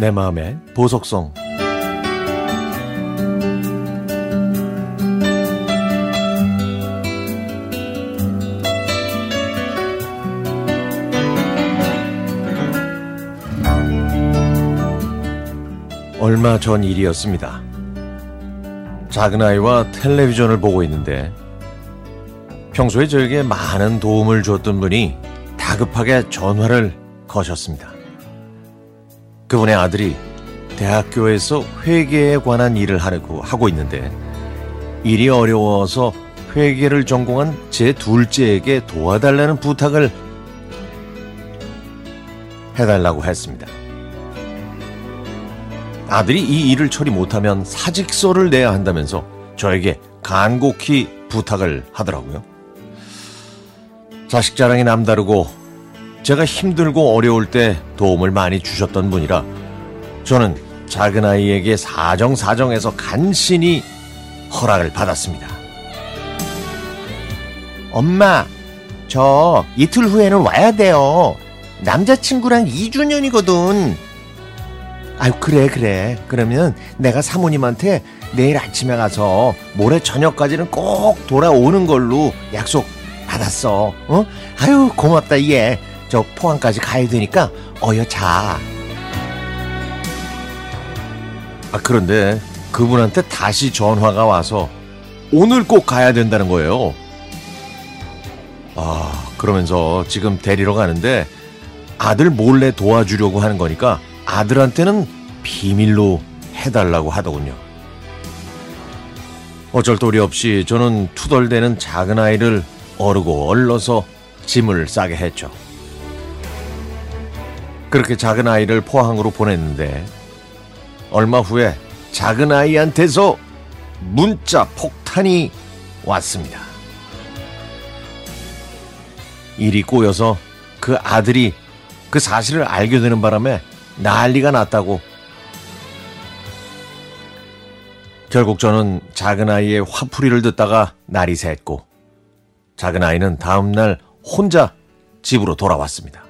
내 마음의 보석성 얼마 전 일이었습니다. 작은 아이와 텔레비전을 보고 있는데 평소에 저에게 많은 도움을 줬던 분이 다급하게 전화를 거셨습니다. 그분의 아들이 대학교에서 회계에 관한 일을 하려고 하고 있는데 일이 어려워서 회계를 전공한 제 둘째에게 도와달라는 부탁을 해달라고 했습니다. 아들이 이 일을 처리 못하면 사직서를 내야 한다면서 저에게 간곡히 부탁을 하더라고요. 자식 자랑이 남다르고 제가 힘들고 어려울 때 도움을 많이 주셨던 분이라 저는 작은 아이에게 사정사정해서 간신히 허락을 받았습니다. 엄마, 저 이틀 후에는 와야 돼요. 남자친구랑 2주년이거든. 아유, 그래, 그래. 그러면 내가 사모님한테 내일 아침에 가서 모레 저녁까지는 꼭 돌아오는 걸로 약속 받았어. 어? 아유, 고맙다, 얘. 저 포항까지 가야 되니까 어여 자. 아, 그런데 그분한테 다시 전화가 와서 오늘 꼭 가야 된다는 거예요. 아, 그러면서 지금 데리러 가는데 아들 몰래 도와주려고 하는 거니까 아들한테는 비밀로 해달라고 하더군요. 어쩔 도리 없이 저는 투덜대는 작은 아이를 어르고 얼러서 짐을 싸게 했죠. 그렇게 작은 아이를 포항으로 보냈는데 얼마 후에 작은 아이한테서 문자 폭탄이 왔습니다. 일이 꼬여서 그 아들이 그 사실을 알게 되는 바람에 난리가 났다고. 결국 저는 작은 아이의 화풀이를 듣다가 날이 샜고 작은 아이는 다음날 혼자 집으로 돌아왔습니다.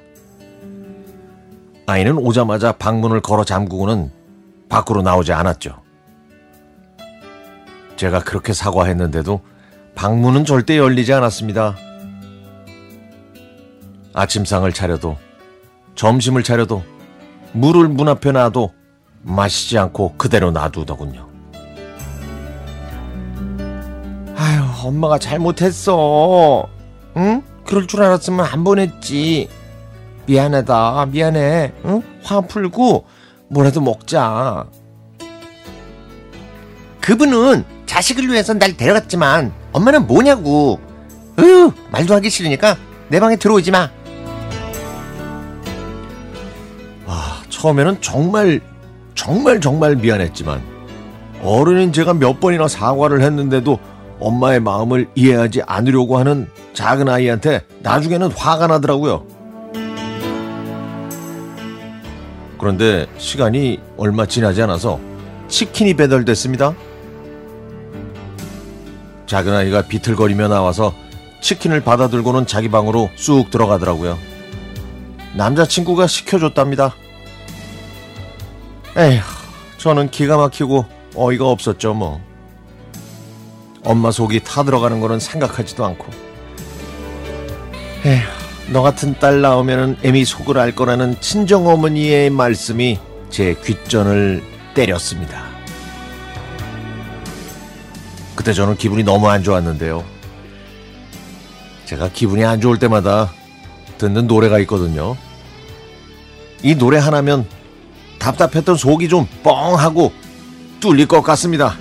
아이는 오자마자 방문을 걸어 잠그고는 밖으로 나오지 않았죠. 제가 그렇게 사과했는데도 방문은 절대 열리지 않았습니다. 아침상을 차려도 점심을 차려도 물을 문 앞에 놔도 마시지 않고 그대로 놔두더군요. 아유, 엄마가 잘못했어. 응? 그럴 줄 알았으면 안 보냈지. 미안하다, 미안해. 응? 화 풀고 뭐라도 먹자. 그분은 자식을 위해서 날 데려갔지만 엄마는 뭐냐고. 으, 말도 하기 싫으니까 내 방에 들어오지 마. 아, 처음에는 정말 정말 정말 미안했지만 어른인 제가 몇 번이나 사과를 했는데도 엄마의 마음을 이해하지 않으려고 하는 작은 아이한테 나중에는 화가 나더라고요. 그런데 시간이 얼마 지나지 않아서 치킨이 배달됐습니다. 작은 아이가 비틀거리며 나와서 치킨을 받아들고는 자기 방으로 쑥 들어가더라고요. 남자친구가 시켜줬답니다. 에휴, 저는 기가 막히고 어이가 없었죠, 뭐. 엄마 속이 타 들어가는 거는 생각하지도 않고. 에휴, 너 같은 딸 나오면은 애미 속을 알 거라는 친정 어머니의 말씀이 제 귓전을 때렸습니다. 그때 저는 기분이 너무 안 좋았는데요. 제가 기분이 안 좋을 때마다 듣는 노래가 있거든요. 이 노래 하나면 답답했던 속이 좀 뻥하고 뚫릴 것 같습니다.